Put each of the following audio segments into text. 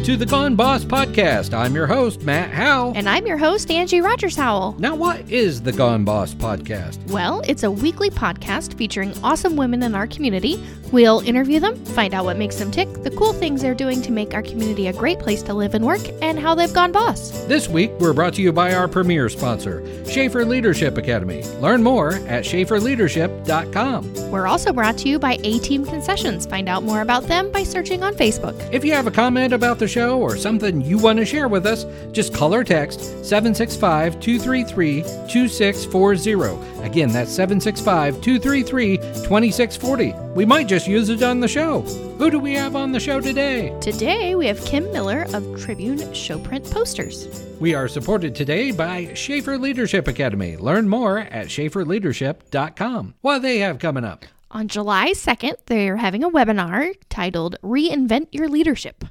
Welcome to the Gone Boss Podcast. I'm your host, Matt Howe. And I'm your host, Angie Rogers Howell. Now, what is the Gone Boss Podcast? Well, it's a weekly podcast featuring awesome women in our community. We'll interview them, find out what makes them tick, the cool things they're doing to make our community a great place to live and work, and how they've gone boss. This week, we're brought to you by our premier sponsor, Shafer Leadership Academy. Learn more at shaferleadership.com. We're also brought to you by A Team Concessions. Find out more about them by searching on Facebook. If you have a comment about the show or something you want to share with us, just call or text 765 233 2640. Again, that's 765 233 2640. We might just use it on the show. Who do we have on the show today? Today, we have Kim Miller of Tribune Showprint Posters. We are supported today by Shafer Leadership Academy. Learn more at shaferleadership.com. What they have coming up? On July 2nd, they're having a webinar titled Reinvent Your Leadership.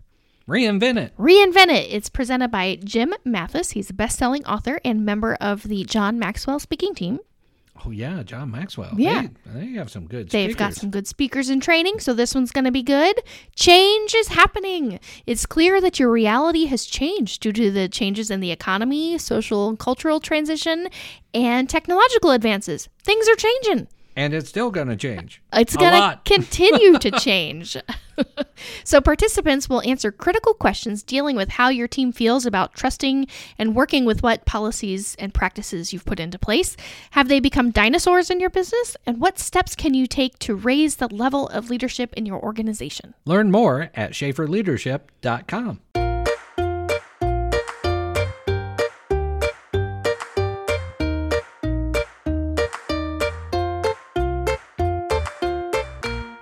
Reinvent it. Reinvent It. It's presented by Jim Mathis. He's a best selling author and member of the John Maxwell speaking team. Oh yeah, John Maxwell. Yeah. they, they have some good. They've got speakers. some good speakers in training, so this one's going to be good. Change is happening. It's clear that your reality has changed due to the changes in the economy, social and cultural transition, and technological advances. Things are changing. And it's still going to change. It's going to continue to change. so, participants will answer critical questions dealing with how your team feels about trusting and working with what policies and practices you've put into place. Have they become dinosaurs in your business? And what steps can you take to raise the level of leadership in your organization? Learn more at shaferleadership.com.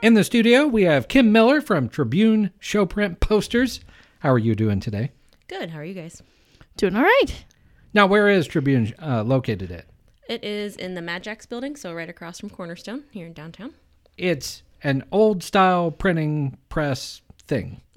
In the studio, we have Kim Miller from Tribune Showprint Posters. How are you doing today? Good. How are you guys? Doing all right. Now, where is Tribune uh, located at? It is in the Madjax building, so right across from Cornerstone here in downtown. It's an old style printing press thing.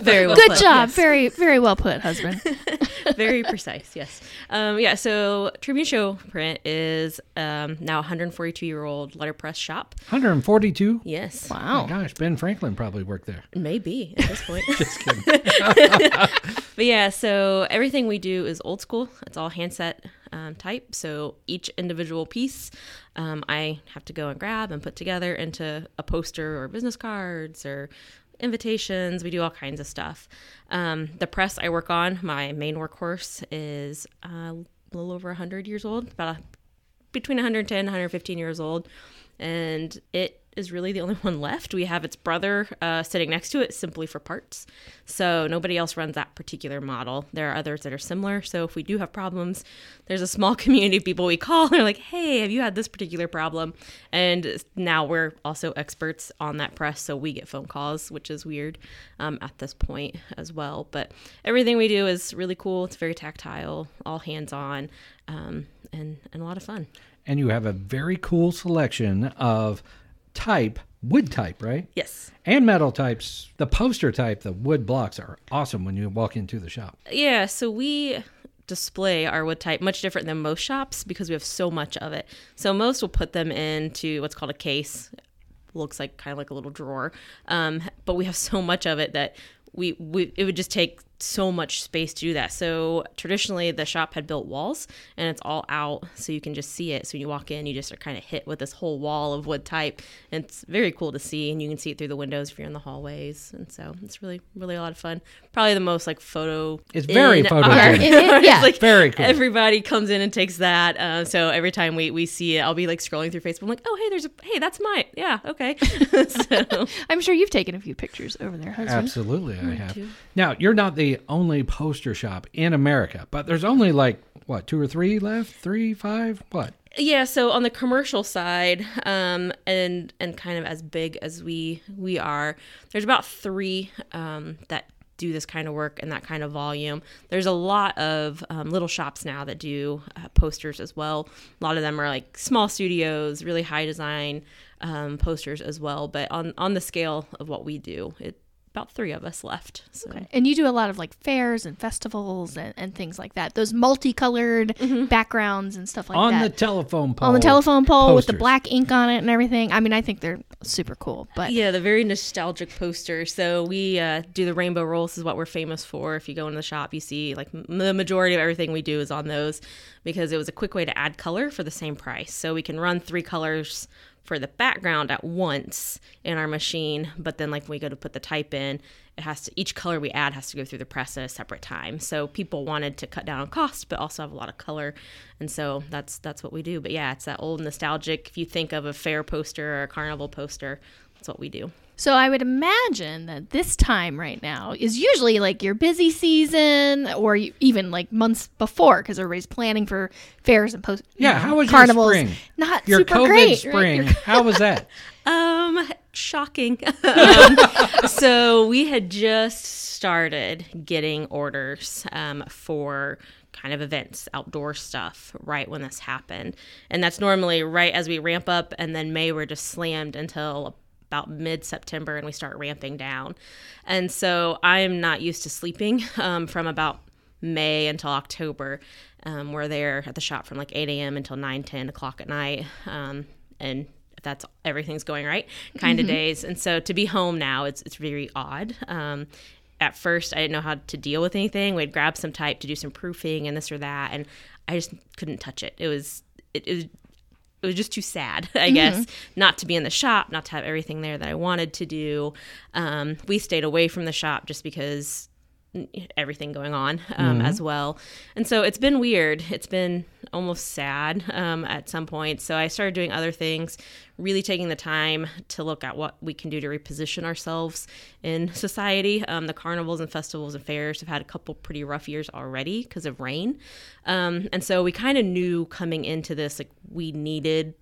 Very well Good put, job. yes. Very, very well put, husband. Very precise. Yes. Um, yeah. So Tribune Show Print is um, now 142 year old letterpress shop. 142. Yes. Oh Wow. my gosh, Ben Franklin probably worked there. Maybe at this point. Just kidding. But yeah, so everything we do is old school. It's all handset um, type. So each individual piece, um, I have to go and grab and put together into a poster or business cards or invitations. We do all kinds of stuff. Um, the press I work on, my main workhorse, is uh, a little over 100 years old, about a, between 110 and 115 years old. And it is really the only one left. We have its brother uh, sitting next to it simply for parts. So nobody else runs that particular model. There are others that are similar. So if we do have problems, there's a small community of people we call. They're like, hey, have you had this particular problem? And now we're also experts on that press. So we get phone calls, which is weird um, at this point as well. But everything we do is really cool. It's very tactile, all hands on, um, and, and a lot of fun. and you have a very cool selection of type, wood type, right? Yes. And metal types. The poster type, the wood blocks are awesome when you walk into the shop. Yeah, so we display our wood type much different than most shops because we have so much of it. So most will put them into what's called a case. Looks like kind of like a little drawer. Um, but we have so much of it that we, we it would just take so much space to do that. So traditionally the shop had built walls and it's all out so you can just see it. So when you walk in, you just are kind of hit with this whole wall of wood type. And it's very cool to see and you can see it through the windows if you're in the hallways. And so it's really, really a lot of fun. Probably the most like photo. It's very in photogenic. art. It- it- yeah. It's like Very cool. Everybody comes in and takes that. Uh, so every time we, we see it, I'll be like scrolling through Facebook. I'm like, oh, hey, there's a, hey, that's mine. Yeah. Okay. so I'm sure you've taken a few pictures over there, husband. Absolutely, I have. too. Now, you're not the only poster shop in America, but there's only like, what, two or three left? Three, five? What? yeah so on the commercial side um and and kind of as big as we we are there's about three um that do this kind of work and that kind of volume there's a lot of um, little shops now that do uh, posters as well a lot of them are like small studios really high design um, posters as well but on on the scale of what we do it about three of us left. So And you do a lot of like fairs and festivals and, and things like that. Those multicolored backgrounds and stuff like on that. On the telephone pole. on the telephone pole with the black ink on it and everything. I mean, I think they're super cool. But Yeah, the very nostalgic poster. So we uh, do the rainbow rolls is what we're famous for. If you go in the shop, you see like m- the majority of everything we do is on those because it was a quick way to add color for the same price. So we can run three colors for the background at once in our machine, but then like when we go to put the type in, it has to each color we add has to go through the press at a separate time. So people wanted to cut down on cost, but also have a lot of color, and so that's that's what we do. But yeah, it's that old nostalgic. If you think of a fair poster or a carnival poster, that's what we do. so I would imagine that this time right now is usually like your busy season or you, even like months before because everybody's planning for fairs and post. you Yeah, know, how was carnivals. your spring? Not Your super COVID great. right? spring. How was that? Um, shocking. um, so we had just started getting orders um, for kind of events, outdoor stuff, right when this happened, and that's normally right as we ramp up, and then May we're just slammed until about mid September, and we start ramping down, and so I am not used to sleeping um, from about May until October. Um, we're there at the shop from like 8 a.m. until 9, 10 o'clock at night. Um, and if that's everything's going right kind of days. And so to be home now, it's, it's very odd. Um, at first, I didn't know how to deal with anything. We'd grab some type to do some proofing and this or that. And I just couldn't touch it. It was, it, it was, it was just too sad, I guess, not to be in the shop, not to have everything there that I wanted to do. Um, we stayed away from the shop just because everything going on um, as well. And so it's been weird. It's been almost sad um, at some point. So I started doing other things, really taking the time to look at what we can do to reposition ourselves in society. Um, the carnivals and festivals and fairs have had a couple pretty rough years already because of rain. Um, and so we kind of knew coming into this, like, we needed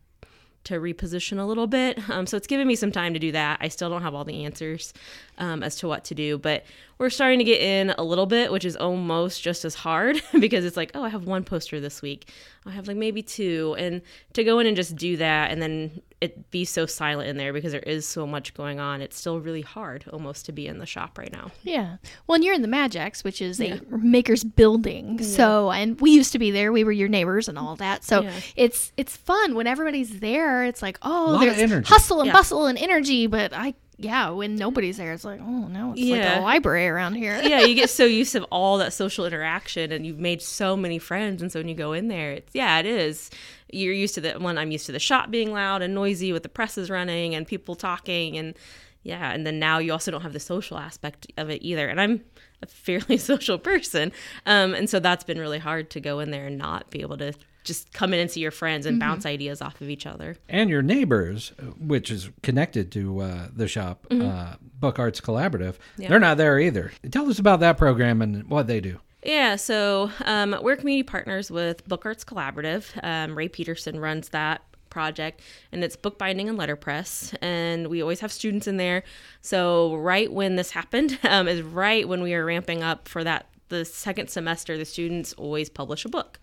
to reposition a little bit. Um, so it's given me some time to do that. I still don't have all the answers um, as to what to do, but we're starting to get in a little bit, which is almost just as hard because it's like, oh, I have one poster this week. I have like maybe two. And to go in and just do that and then it be so silent in there because there is so much going on, it's still really hard almost to be in the shop right now. Yeah. Well, and you're in the Madjax, which is a maker's building. So, and we used to be there. We were your neighbors and all that. So Yeah. it's it's fun when everybody's there. It's like, oh, there's energy. hustle and Yeah. bustle and energy. But I, yeah, when nobody's there, it's like, oh no, it's like a library around here. yeah, you get so used to all that social interaction and you've made so many friends. And so when you go in there, it's, yeah, it is. You're used to the one, I'm used to the shop being loud and noisy with the presses running and people talking. And yeah, and then now you also don't have the social aspect of it either. And I'm a fairly social person. Um, and so that's been really hard to go in there and not be able to just come in and see your friends and bounce ideas off of each other. and your neighbors, which is connected to uh, the shop, uh, Book Arts Collaborative, they're not there either. Tell us about that program and what they do. Yeah, so um, we're community partners with Book Arts Collaborative. Um, Ray Peterson runs that project, and it's bookbinding and letterpress. And we always have students in there. So right when this happened um, is right when we are ramping up for that the second semester. The students always publish a book.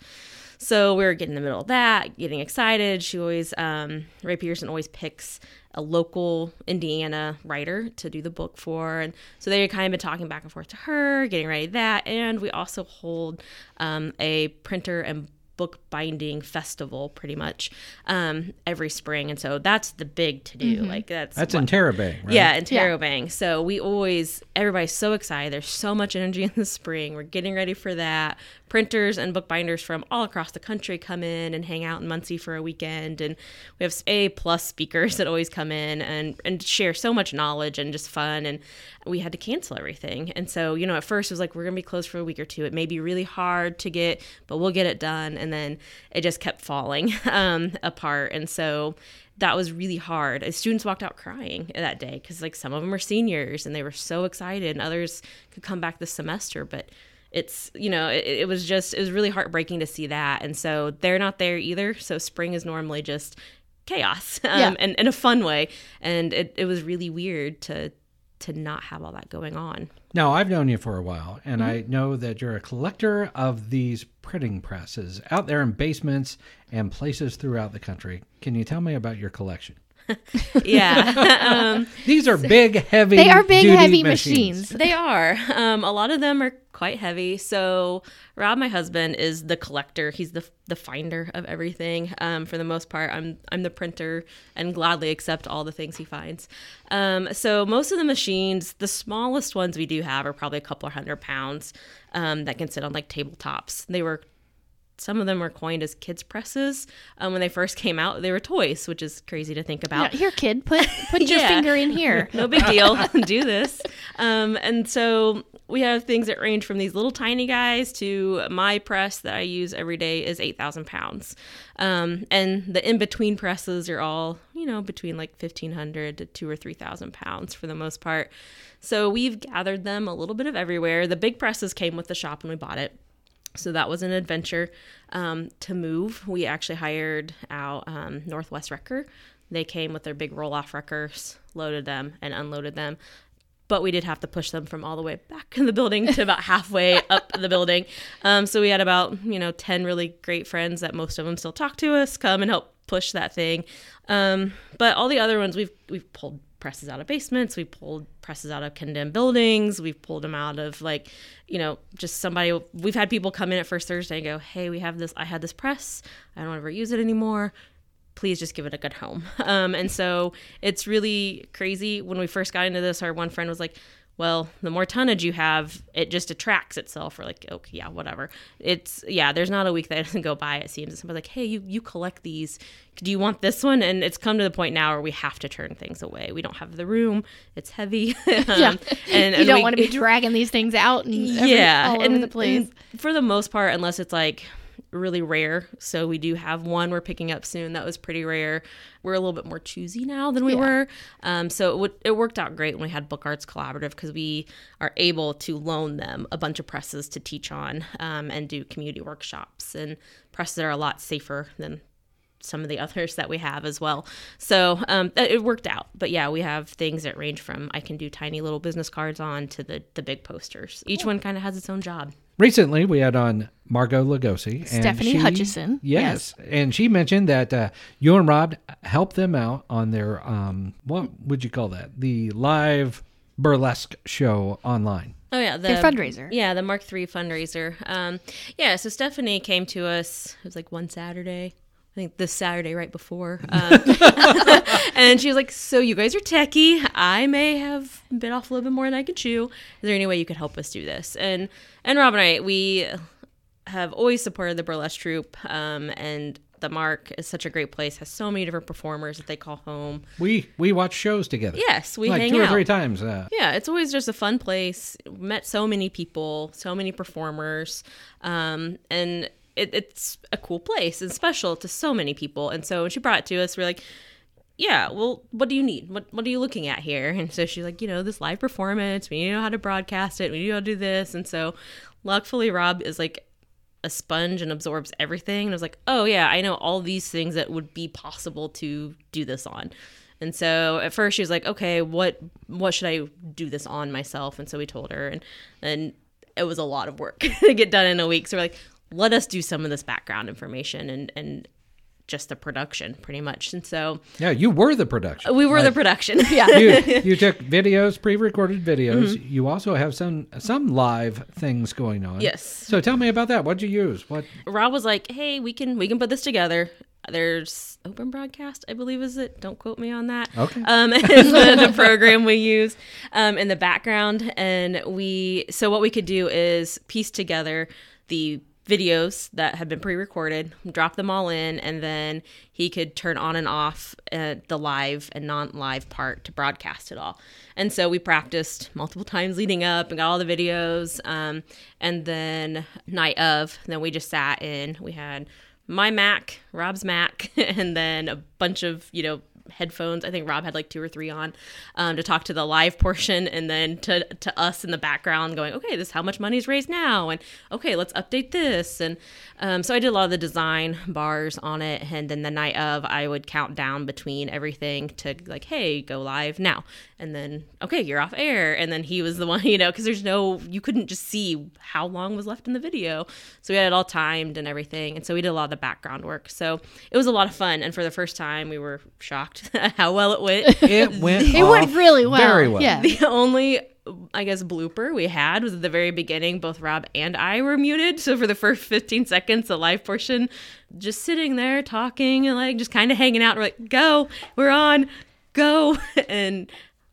So we were getting in the middle of that, getting excited. She always, um, Ray Peterson always picks a local Indiana writer to do the book for. And so they kind of been talking back and forth to her, getting ready that. And we also hold um, a printer and book binding festival pretty much um, every spring. And so that's the big to do. Like that's, That's what- in Terabang, right? yeah, in Terabang. So we always, everybody's so excited. There's so much energy in the spring. We're getting ready for that. Printers and bookbinders from all across the country come in and hang out in Muncie for a weekend. And we have A plus speakers that always come in and, and share so much knowledge and just fun. And we had to cancel everything. And so, you know, at first it was like, we're going to be closed for a week or two. It may be really hard to get, but we'll get it done. And then it just kept falling um, apart. And so, that was really hard. Uh, Students walked out crying that day because, like, some of them are seniors and they were so excited, and others could come back this semester. But it's, you know, it, it was just, it was really heartbreaking to see that. And so they're not there either. So spring is normally just chaos um, Yeah. and in a fun way. And it, it was really weird to, to not have all that going on. Now, I've known you for a while, and I Mm-hmm. know that you're a collector of these printing presses out there in basements and places throughout the country. Can you tell me about your collection? yeah. um, These are big, heavy. They are big, duty heavy machines. they are. Um, a lot of them are quite heavy. So Rob, my husband, is the collector. He's the the finder of everything. Um, for the most part, I'm I'm the printer and gladly accept all the things he finds. Um, so most of the machines, the smallest ones we do have, are probably a couple hundred pounds um, that can sit on like tabletops. They were some of them were coined as kids presses. Um, when they first came out, they were toys, which is crazy to think about. Yeah, here, kid, put put your Yeah. finger in here. no big deal. Do this. Um, and so we have things that range from these little tiny guys to my press that I use every day is 8,000 pounds. Um, and the in between presses are all, you know, between like 1,500 to two or 3,000 pounds for the most part. So we've gathered them a little bit of everywhere. The big presses came with the shop when we bought it. So that was an adventure um, to move. We actually hired out um, Northwest Wrecker. They came with their big roll off wreckers, loaded them, and unloaded them. But we did have to push them from all the way back in the building to about halfway up the building. Um, so we had about, you know, 10 really great friends that most of them still talk to us, come and help push that thing. Um, but all the other ones, we've, we've pulled presses out of basements, we pulled presses out of condemned buildings, we've pulled them out of like, you know, just somebody. We've had people come in at First Thursday and go, "Hey, we have this. I had this press. I don't ever use it anymore. Please just give it a good home." Um, and so it's really crazy. When we first got into this, our one friend was like, well, the more tonnage you have, it just attracts itself. We're like, okay, yeah, whatever. It's yeah. There's not a week that doesn't go by. It seems. And somebody's like, hey, you you collect these. Do you want this one? And it's come to the point now where we have to turn things away. We don't have the room. It's heavy. Um, Yeah. and, you don't we- want to be dragging these things out and every- yeah, all over and, the place. for the most part, unless it's like really rare. So we do have one we're picking up soon that was pretty rare. We're a little bit more choosy now than we Yeah. were. Um, so it, would, it worked out great when we had Book Arts Collaborative because we are able to loan them a bunch of presses to teach on um, and do community workshops and presses that are a lot safer than some of the others that we have as well. So um, it worked out. But yeah, we have things that range from I can do tiny little business cards on to the the big posters. Each one kind of has its own job. Recently, we had on Margot Lugosi. and Stephanie she- Hutchison, Yes. And she mentioned that uh, you and Rob helped them out on their, um, what would you call that? The live burlesque show online. Oh yeah, the Their fundraiser. Yeah, the Mark III fundraiser. Um, yeah, so Stephanie came to us. It was like one Saturday. I think this Saturday right before, um, and she was like, "So you guys are techie. I may have bit off a little bit more than I could chew. Is there any way you could help us do this?" And and Rob and I, we have always supported the burlesque troupe, um, and the Mark is such a great place. Has so many different performers that they call home. We we watch shows together. Yes, we like hang two out. or three times. Uh, Yeah, it's always just a fun place. Met so many people, so many performers, um, and it, it's a cool place and special to so many people. And so when she brought it to us, we're like, "Yeah, well, what do you need? What What are you looking at here?" And so she's like, "You know, this live performance. We need to know how to broadcast it. We need to know how to do this." And so, luckily, Rob is like a sponge and absorbs everything. And I was like, oh yeah, I know all these things that would be possible to do this on. And so at first she was like, okay, what what should I do this on myself? And so we told her, and and it was a lot of work to get done in a week. So we're like, let us do some of this background information and and just the production pretty much. And so yeah, you were the production. we were the production. Yeah. you, you took videos, pre-recorded videos. Mm-hmm. You also have some some live things going on. Yes. So tell me about that. What'd you use? What? Rob was like, "Hey, we can we can put this together." There's Open Broadcast, I believe, is it? Don't quote me on that. Okay. Um, is the, the program we use um, in the background, and we so what we could do is piece together the videos that had been pre-recorded, drop them all in, and then he could turn on and off uh, the live and non-live part to broadcast it all. And so we practiced multiple times leading up and got all the videos. Um, and then night of, then we just sat in. We had my Mac, Rob's Mac, and then a bunch of you know headphones. I think Rob had like two or three on um, to talk to the live portion, and then to to us in the background going, okay, this is how much money's raised now, and okay, let's update this, and um, so I did a lot of the design bars on it, and then the night of, I would count down between everything to like, hey, go live now, and then okay, you're off air, and then he was the one, you know, because there's no, you couldn't just see how long was left in the video, so we had it all timed and everything, and so we did a lot of the background work, so it was a lot of fun, and for the first time, we were shocked shocked how well it went. It went. It went really well. Very well. Yeah. the only I guess blooper we had was at the very beginning. Both Rob and I were muted, so for the first 15 seconds, the live portion, just sitting there talking and like just kind of hanging out. We're like, "Go, we're on, go!" And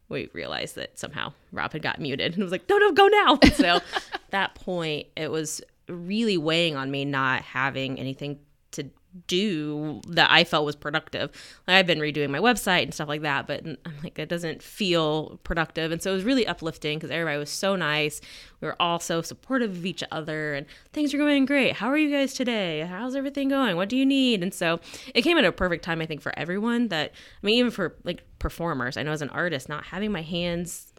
we realized that somehow Rob had got muted and was like, "No, no, go now!" So at that point, it was really weighing on me not having anything to do that I felt was productive. Like I've been redoing my website and stuff like that, but I'm like it doesn't feel productive. And so it was really uplifting because everybody was so nice. We were all so supportive of each other and things are going great. How are you guys today? How's everything going? What do you need? And so it came at a perfect time I think for everyone that I mean even for like performers. I know as an artist not having my hands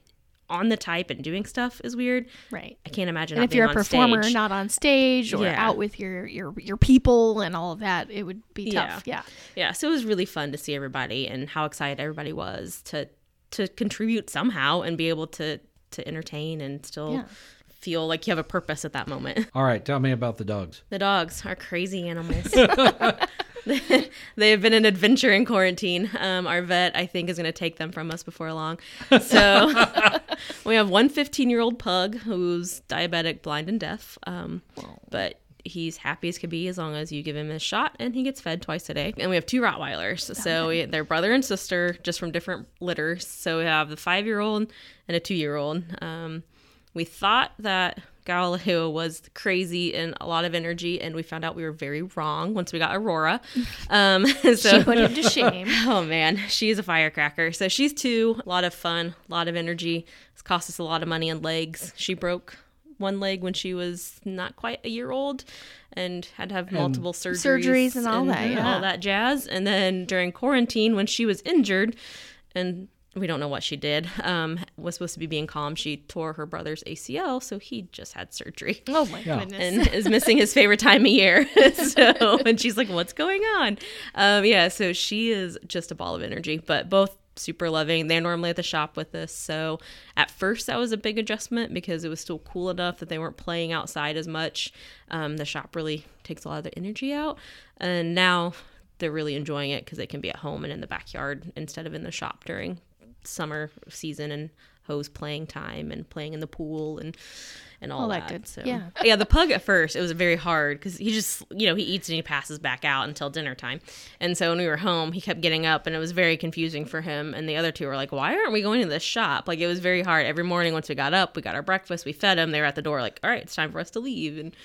on the type and doing stuff is weird. Right. I can't imagine. And not if you're a being on performer, stage. not on stage or Yeah. out with your, your your people and all of that, it would be tough. Yeah. yeah so it was really fun to see everybody and how excited everybody was to to contribute somehow and be able to to entertain and still Yeah. feel like you have a purpose at that moment All right, tell me about the dogs. the dogs are crazy animals they have been an adventure in quarantine. Um, our vet i think is going to take them from us before long. So we have one 15 year old pug who's diabetic blind and deaf. Um, but he's happy as could be as long as you give him a shot and he gets fed twice a day. And we have two rottweilers. So we, they're brother and sister just from different litters. So we have the five year old and a two year old um, we thought that Galileo was crazy and a lot of energy, and we found out we were very wrong once we got Aurora. Um, She so, put him to shame. oh man, she's a firecracker. So she's two, a lot of fun, a lot of energy. It's cost us a lot of money and legs. She broke one leg when she was not quite a year old and had to have multiple surgeries, Surgeries and all that, yeah. all that jazz. And then during quarantine, when she was injured, and we don't know what she did, um, was supposed to be being calm. She tore her brother's ACL, so he just had surgery Oh my Yeah. goodness. and is missing his favorite time of year. so, and she's like, "What's going on?" Um, yeah, so she is just a ball of energy, but both super loving. They're normally at the shop with us, so at first that was a big adjustment because it was still cool enough that they weren't playing outside as much. Um, the shop really takes a lot of their energy out, and now they're really enjoying it because they can be at home and in the backyard instead of in the shop during summer season and hose playing time and playing in the pool and and all, All that that. good- So yeah. yeah, the pug at first it was very hard because he just you know he eats and he passes back out until dinner time, and so when we were home he kept getting up and it was very confusing for him. And the other two were like, why aren't we going to this shop? Like it was very hard every morning. Once we got up, we got our breakfast, we fed him. They were at the door like, all right, it's time for us to leave and.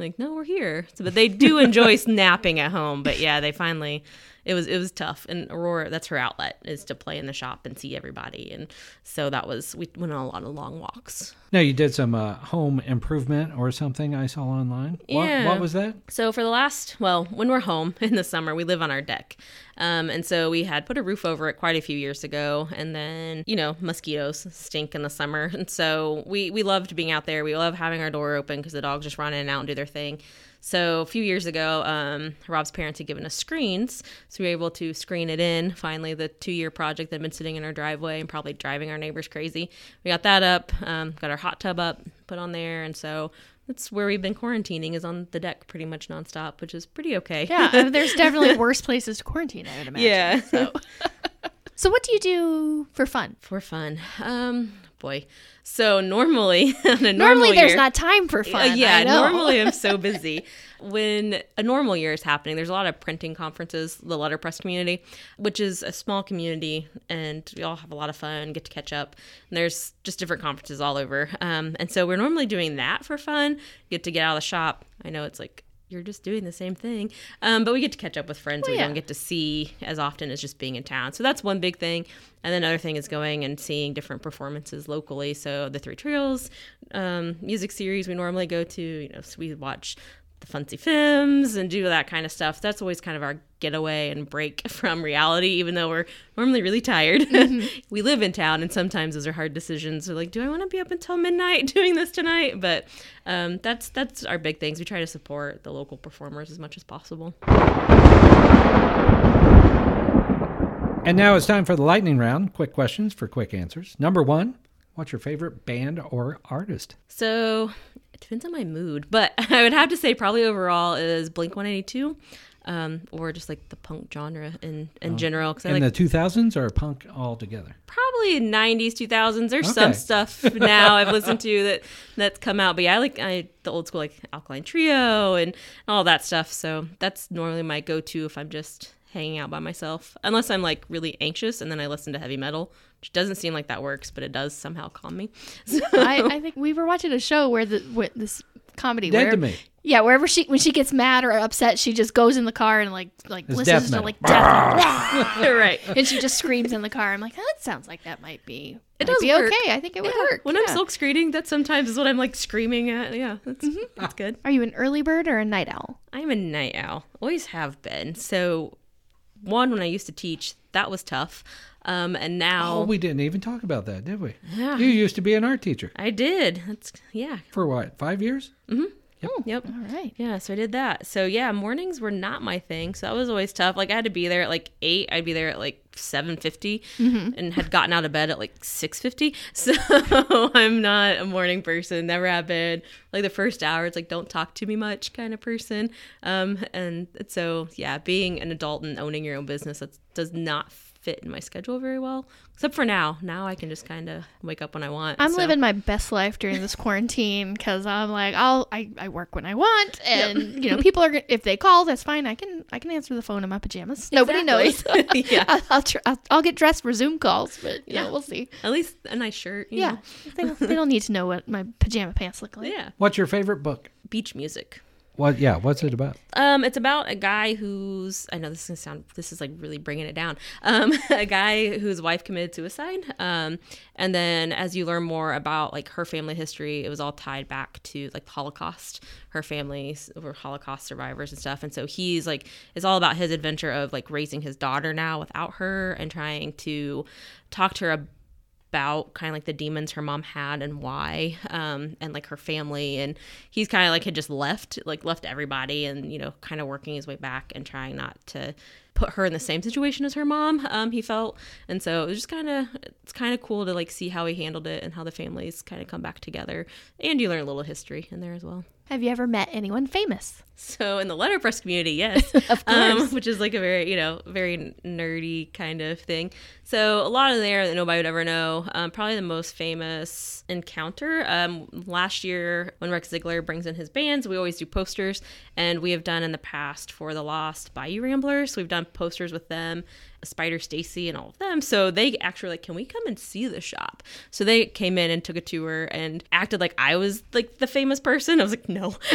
Like no, we're here. So, but they do enjoy napping at home. But yeah, they finally it was it was tough. And aurora that's her outlet is to play in the shop and see everybody. And so that was we went on a lot of long walks. Now you did some uh, home improvement or something I saw online. What, Yeah. what was that? so for the last well when we're home in the summer we live on our deck. Um, and so we had put a roof over it quite a few years ago. And then you know mosquitoes stink in the summer. And so we we loved being out there. We love having our door open because the dogs just run in and out and do their thing so a few years ago, um, Rob's parents had given us screens, so we were able to screen it in. Finally, the two-year project that had been sitting in our driveway and probably driving our neighbors crazy. We got that up, um, got our hot tub up, put on there, and so that's where we've been quarantining is on the deck pretty much nonstop, which is pretty okay. yeah, there's definitely worse places to quarantine, I would imagine. Yeah. So, so what do you do for fun? For fun, um, boy. So normally, on a normal Normally, there's year- not time for Uh, fun. yeah, I know. normally I'm so busy. When a normal year is happening, there's a lot of printing conferences, the letterpress community, which is a small community, and we all have a lot of fun, get to catch up. And there's just different conferences all over. Um, and so we're normally doing that for fun, get to get out of the shop. I know it's like, you're just doing the same thing. Um, but we get to catch up with friends we yeah. don't get to see as often as just being in town. So that's one big thing. And then another thing is going and seeing different performances locally. So the Three Trails um, music series we normally go to, you know, so we watch the Fancy Films and do that kind of stuff. That's always kind of our getaway and break from reality, even though we're normally really tired. we live in town, and sometimes those are hard decisions. We're like, do I want to be up until midnight doing this tonight? But um, that's that's our big things. We try to support the local performers as much as possible. And now it's time for the lightning round. Quick questions for quick answers. Number one, what's your favorite band or artist? So it depends on my mood, but I would have to say probably overall is Blink 182. um, or just like the punk genre in in general. Because I In like the 2000s or punk altogether? probably 90s 2000s there's some stuff now i've listened to that that's come out but yeah i like I, the old school like alkaline trio and all that stuff so that's normally my go-to if i'm just hanging out by myself unless i'm like really anxious and then i listen to heavy metal which doesn't seem like that works but it does somehow calm me so, I, I think we were watching a show where the where this comedy Dead where to me. yeah wherever she when she gets mad or upset she just goes in the car and like like It's listens to like death metal. right and she just screams in the car. I'm like, oh, that sounds like that might be It might does be work. okay. I think it would Yeah, work. when yeah. i'm silk screening that sometimes is what i'm like screaming at yeah that's, mm-hmm. that's good Are you an early bird or a night owl? I'm a night owl. Always have been. So, one when I used to teach, that was tough. Um, and now Oh, we didn't even talk about that, did we? Yeah. You used to be an art teacher I did. That's yeah. for what, five years? Mhm. Yep. All right. Yeah, so I did that. So yeah, mornings were not my thing. So that was always tough. Like I had to be there at like eight. I'd be there at like seven and had gotten out of bed at like six fifty. So I'm not a morning person. Never have been. Like the first hour, it's like don't talk to me much kind of person. Um, and so yeah, being an adult and owning your own business that does not fit in my schedule very well. Except for now. Now I can just kind of wake up when I want. I'm so. living my best life during this quarantine because I'm like, I'll I, I work when I want, and you know, people are if they call, that's fine. I can I can answer the phone in my pajamas. Nobody knows. Yeah. I'll I'll, tr- I'll I'll get dressed for Zoom calls, but you know, Yeah. we'll see. At least a nice shirt. you Yeah, know. they don't, they don't need to know what my pajama pants look like. Yeah. What's your favorite book? Beach music. What? Yeah, what's it about? Um, it's about a guy who's I know this is gonna sound this is like really bringing it down. Um, a guy whose wife committed suicide. Um, and then as you learn more about like her family history, it was all tied back to like the Holocaust. Her family were Holocaust survivors and stuff. And so he's like it's all about his adventure of like raising his daughter now without her and trying to talk to her about kind of like the demons her mom had and why um and like her family and he's kind of like had just left like left everybody and you know kind of working his way back and trying not to put her in the same situation as her mom um he felt and so it was just kind of it's kind of cool to like see how he handled it and how the families kind of come back together and you learn a little history in there as well Have you ever met anyone famous? so in the letterpress community, yes, Of um, course. which is like a very you know very nerdy kind of thing. So a lot of there that nobody would ever know. Um, probably the most famous encounter um, last year when Rex Ziegler brings in his bands. We always do posters, and we have done in the past for the Lost Bayou Ramblers. We've done posters with them, Spider Stacy, and all of them. So they actually like, can we come and see the shop? So they came in and took a tour and acted like I was like the famous person. I was like, no,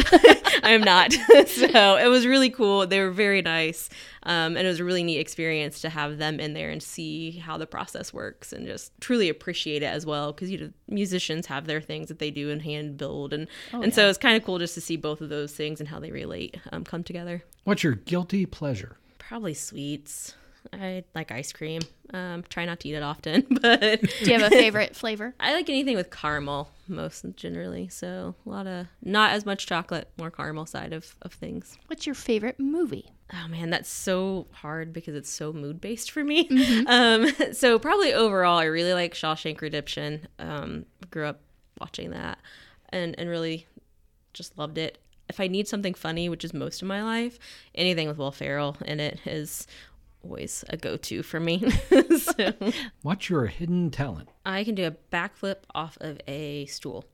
I am not. so it was really cool. They were very nice. Um, and it was a really neat experience to have them in there and see how the process works and just truly appreciate it as well. Cause you know, musicians have their things that they do and hand build. And, and so it's kind of cool just to see both of those things and how they relate, um, come together. What's your guilty pleasure? Probably sweets. I like ice cream. Um, try not to eat it often, but Do you have a favorite flavor? I like anything with caramel most generally. So a lot of not as much chocolate, more caramel side of, of things. What's your favorite movie? Oh man, that's so hard because it's so mood based for me. Um, so probably overall, I really like Shawshank Redemption. Um, grew up watching that, and and really just loved it. If I need something funny, which is most of my life, anything with Will Ferrell in it is always a go to for me. so What's your hidden talent? I can do a backflip off of a stool.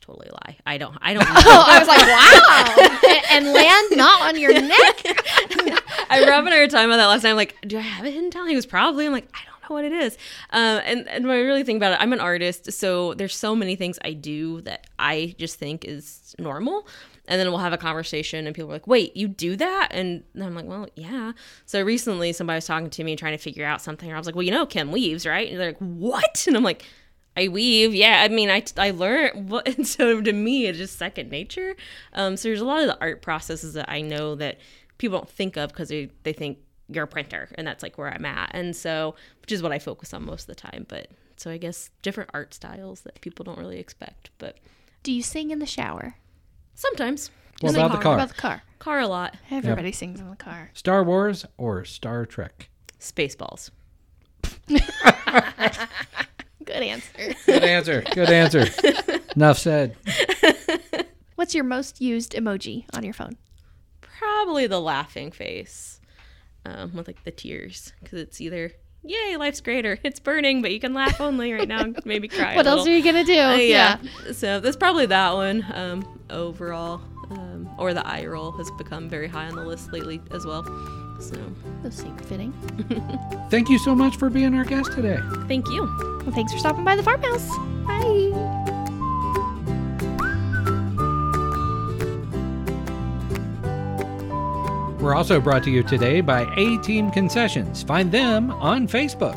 Totally a lie. I don't. I don't. Know. Oh, I was like, wow, and, and land not on your neck. I Rob and I were talking about that last night. I'm like, do I have a hidden talent? He was probably. I'm like, I don't know what it is. Um, and and when I really think about it, I'm an artist, so there's so many things I do that I just think is normal. And then we'll have a conversation, and people are like, "Wait, you do that?" And I'm like, "Well, yeah." So recently, somebody was talking to me trying to figure out something. And I was like, "Well, you know, Kim weaves, right?" And they're like, "What?" And I'm like, I weave, yeah. I mean, I I learned what, and so to me, it's just second nature. Um, so there's a lot of the art processes that I know that people don't think of because they they think you're a printer, and that's like where I'm at, and so which is what I focus on most of the time. But so I guess different art styles that people don't really expect, but Do you sing in the shower? sometimes. What In the about the car? about the car? Car a lot. Everybody sings in the car. Star Wars or Star Trek? Spaceballs. Good answer. Good answer. Good answer. Enough said. What's your most used emoji on your phone? probably the laughing face um, with like the tears because it's either yay life's great or it's burning but you can laugh only right now and maybe cry. a What else are you gonna do? Uh, yeah. So that's probably that one um, overall. Um, or the eye roll has become very high on the list lately as well. So Those seem fitting. Thank you so much for being our guest today. thank you. Well, thanks for stopping by the farmhouse. Bye. We're also brought to you today by A Team Concessions. Find them on Facebook.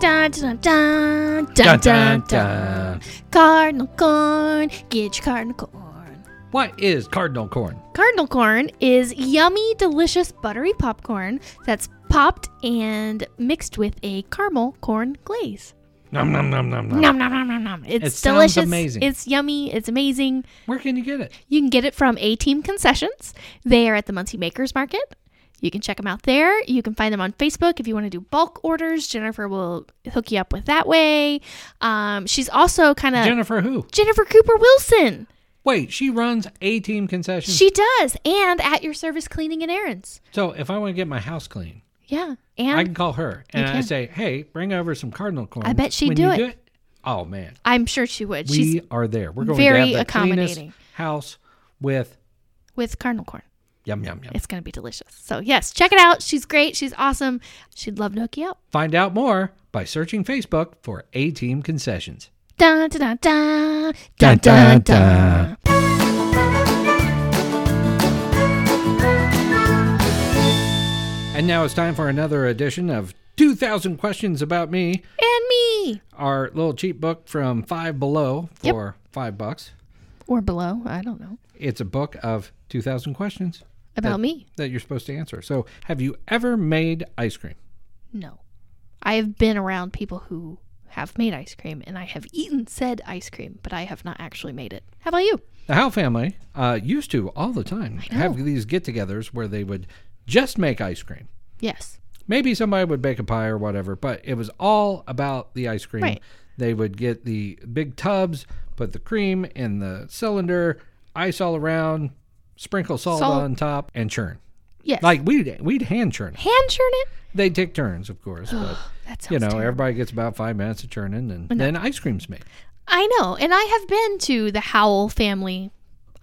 Dun, dun, dun, dun, dun, dun. Cardinal corn, get your cardinal corn. What is cardinal corn? Cardinal corn is yummy, delicious, buttery popcorn that's popped and mixed with a caramel corn glaze. Nom nom nom nom nom. Nom nom nom nom nom. It's It delicious. amazing. It's yummy. It's amazing. Where can you get it? You can get it from A Team Concessions. They are at the Muncie Makers Market. You can check them out there. You can find them on Facebook if you want to do bulk orders. Jennifer will hook you up with that way. Um, she's also kind of Jennifer who? Jennifer Cooper Wilson. Wait, she runs A Team Concessions. She does, and at your service cleaning and errands. so if I want to get my house clean, Yeah, I can call her and I say, "Hey, bring over some cardinal corn." I bet she'd When do you it. Oh man, I'm sure she would. we She's are there. We're going very to have the cleanest accommodating. house with with cardinal corn. yum yum yum. It's going to be delicious. So yes, check it out. She's great. She's awesome. She'd love to hook you up. Find out more by searching Facebook for A Team Concessions. Dun dun dun dun Dun, dun dun, dun. And now it's time for another edition of 2000 Questions About Me, And me our little cheap book from Five Below Yep. for 5 bucks. or below. I don't know It's a book of 2000 questions about That- me. that you're supposed to answer. So, have you ever made ice cream? No, I have been around people who have made ice cream, and I have eaten said ice cream, but I have not actually made it. How about you? The Howe family uh, used to all the time have these get-togethers where they would just make ice cream. Yes. Maybe somebody would bake a pie or whatever, but it was all about the ice cream. Right. They would get the big tubs, put the cream in the cylinder, ice all around, sprinkle salt, Salt. on top, and churn. Yes. Like we'd we'd hand churn it. hand churn it. They take turns, of course, but you know terrible. everybody gets about five minutes of churning, and then ice cream's made. I know, and I have been to the Howell family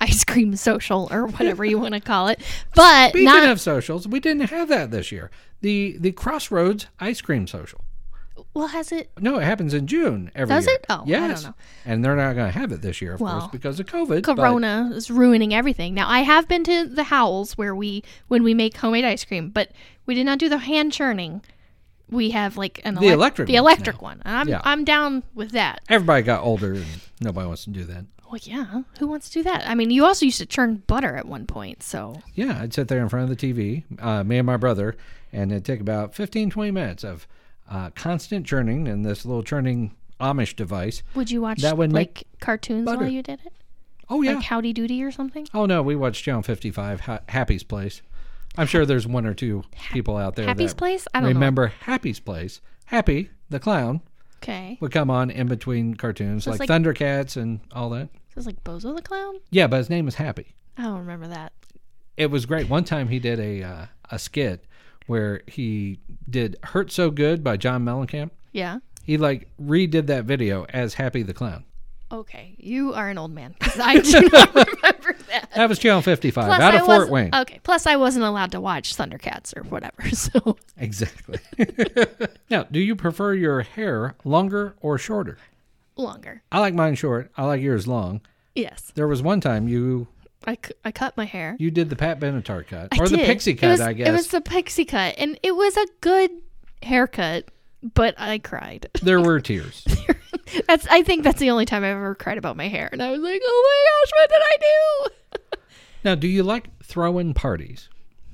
ice cream social or whatever you want to call it, but Speaking not. of socials, we didn't have that this year. The the Crossroads ice cream social. well, has it? No, it happens in June every Does year. it? Oh, I don't yes. know. And they're not going to have it this year, of Well, course, because of COVID. but- Corona is ruining everything. Now, I have been to the Howells where we when we make homemade ice cream, but we did not do the hand churning. We have like an The electric the electric now. one. And I'm Yeah. I'm down with that. everybody got older, and nobody wants to do that. Well, yeah. Who wants to do that? I mean, you also used to churn butter at one point, so Yeah, I'd sit there in front of the TV, uh, me and my brother, and it'd take about 15, 20 minutes of uh, constant churning in this little churning Amish device. would you watch That would make like cartoons butter. while you did it, Oh, yeah. like Howdy Doody or something? oh, no, we watched Channel 55, ha- Happy's Place. I'm sure there's one or two people out there Happy's Place? I don't know. remember Happy's Place. Happy, the clown, Okay, would come on in between cartoons So it's like, like- Thundercats and all that. this is like Bozo the Clown. Yeah, but his name was Happy. I don't remember that. It was great. One time he did a uh, a skit where he did "Hurt So Good" by John Mellencamp. Yeah. He like redid that video as Happy the Clown. Okay, you are an old man 'cause I do not remember that. That was Channel 55 Plus, out I of Fort Wayne. Okay. Plus, I wasn't allowed to watch Thundercats or whatever. So Exactly. now, do you prefer your hair longer or shorter? longer. I like mine short. I like yours long. Yes, There was one time you I, cu- I cut my hair. you did the Pat Benatar cut I or the pixie cut, was- I guess. It was the pixie cut, and it was a good haircut, but I cried. there were tears. That's. I think that's the only time I've ever cried about my hair, and I was like, "Oh my gosh, what did I do?" now, do you like throwing parties?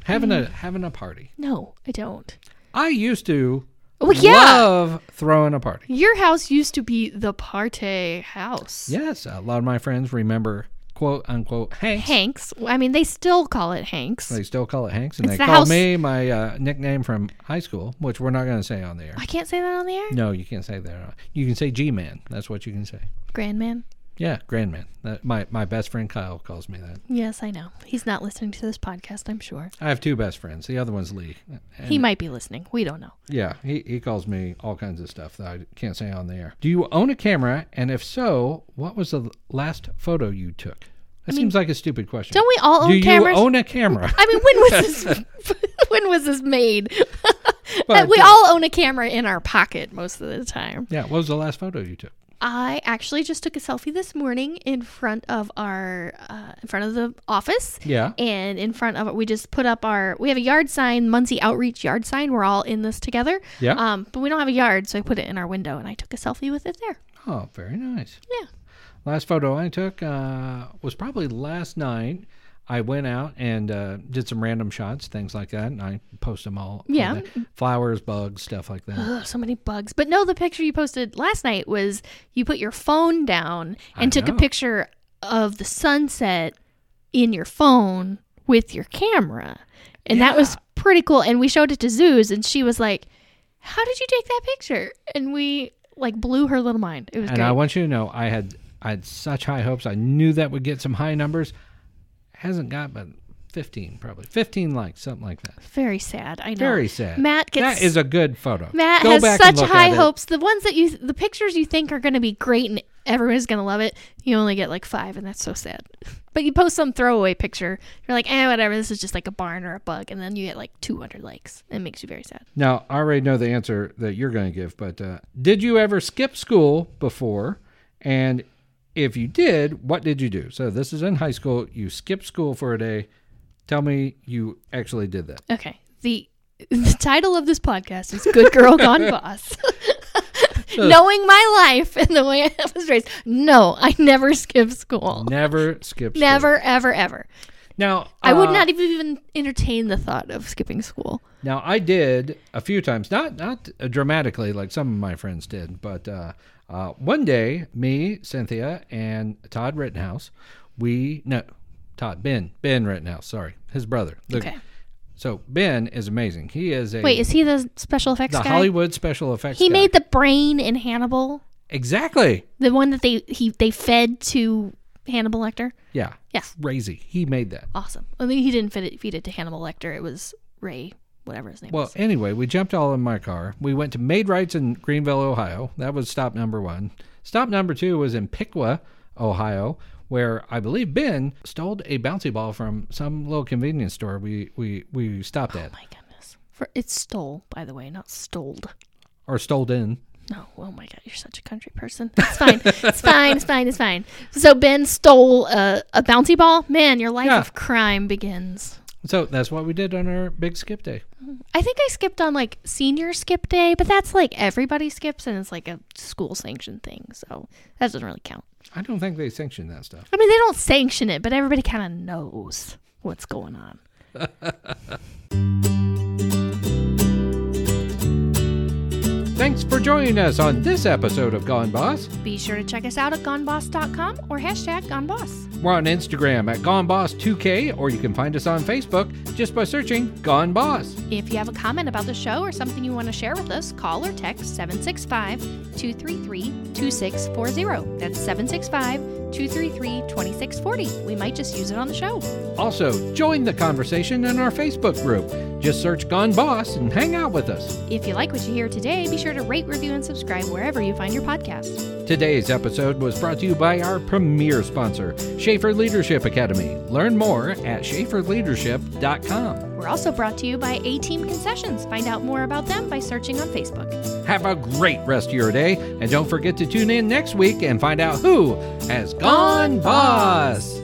Having a mm-hmm. having a party. No, I don't. I used to Well, yeah. love throwing a party. Your house used to be the party house. Yes, a lot of my friends remember quote unquote Hanks. Hanks. I mean, they still call it Hanks. They still call it Hanks, and It's they the call house- me my uh, nickname from high school, which we're not going to say on the air. I can't say that on the air. No, you can't say that. You can say G Man. That's what you can say. Grandman. Yeah, Grandman. That, my my best friend Kyle calls me that. Yes, I know. He's not listening to this podcast, I'm sure. I have two best friends. The other one's Lee. he might be listening. We don't know. Yeah, he, he calls me all kinds of stuff that I can't say on the air. Do you own a camera? And if so, what was the last photo you took? That seems like a stupid question. Don't we all own Do you cameras? own a camera? I mean, when was this? when was this made? But, we all own a camera in our pocket most of the time. yeah, what was the last photo you took? I actually just took a selfie this morning in front of our, uh, in front of the office. Yeah. And in front of it, we just put up our. We have a yard sign, Muncie Outreach yard sign. We're all in this together. Yeah. Um, but we don't have a yard, so I put it in our window, and I took a selfie with it there. Oh, very nice. Yeah. Last photo I took uh, was probably last night. I went out and uh, did some random shots, things like that, and I post them all. Yeah. flowers, bugs, stuff like that. Ugh, so many bugs. But no, the picture you posted last night was you put your phone down and I took a picture of the sunset in your phone with your camera. And that was pretty cool. And we showed it to Zeus and she was like, How did you take that picture? And we like blew her little mind. It was and great. I want you to know, I had I had such high hopes. I knew that would get some high numbers. Hasn't got but fifteen, probably fifteen likes, something like that. Very sad. I know. Very sad. Matt gets that is a good photo. Matt Go has such high hopes. The ones that you, the pictures you think are going to be great and everyone's going to love it, you only get like five, and that's so sad. But you post some throwaway picture, you're like, eh, whatever. This is just like a barn or a bug, and then you get like 200 likes. It makes you very sad. Now, I already know the answer that you're going to give, but uh, did you ever skip school before? And if you did, what did you do? So this is in high school. You skipped school for a day. Tell me you actually did that. Okay. The the title of this podcast is "Good Girl Gone Boss." Knowing my life and the way I was raised, no, I never skipped school. Never skip school. Never, ever, ever. Now, I would uh, not even entertain the thought of skipping school. Now I did a few times, not not uh, dramatically like some of my friends did, but uh, uh, one day, me, Cynthia, and Todd Rittenhouse, we no, Todd Ben Ben Rittenhouse, sorry, his brother. The- Okay. So Ben is amazing. He is a Wait, is he the special effects the guy? Hollywood special effects. he guy. made the brain in Hannibal, exactly. the one that they he they fed to Hannibal Lecter. Yeah. Yes. Crazy. He made that. Awesome. I mean, he didn't feed it, feed it to Hannibal Lecter. It was Ray, whatever his name Well, was. anyway, we jumped all in my car. We went to Maid-Rites in Greenville, Ohio. That was stop number one. Stop number two was in Piqua, Ohio, where I believe Ben stole a bouncy ball from some little convenience store we we, we stopped oh at, Oh My goodness. For it's stole, by the way, not stoled. or stole in. No, oh my god, you're such a country person. It's fine. it's fine. It's fine. It's fine. So Ben stole a, a bouncy ball. Man, your life Yeah. of crime begins. So that's what we did on our big skip day. I think I skipped on like senior skip day, but that's like everybody skips and it's like a school sanctioned thing. So that doesn't really count. I don't think they sanction that stuff. I mean, they don't sanction it, but everybody kind of knows what's going on. Thanks for joining us on this episode of Gone Boss. Be sure to check us out at goneboss.com or hashtag goneboss. We're on Instagram at GoneBoss2K, or you can find us on Facebook just by searching Gone Boss. If you have a comment about the show or something you want to share with us, call or text 765 233 2640. That's 765 233 2640. We might just use it on the show. Also, join the conversation in our Facebook group. Just search Gone Boss and hang out with us. If you like what you hear today, be sure to rate, review, and subscribe wherever you find your podcast. Today's episode was brought to you by our premier sponsor, Shafer Leadership Academy. Learn more at shaferleadership.com. We're also brought to you by A Team Concessions. Find out more about them by searching on Facebook. Have a great rest of your day, and don't forget to tune in next week and find out who has gone boss.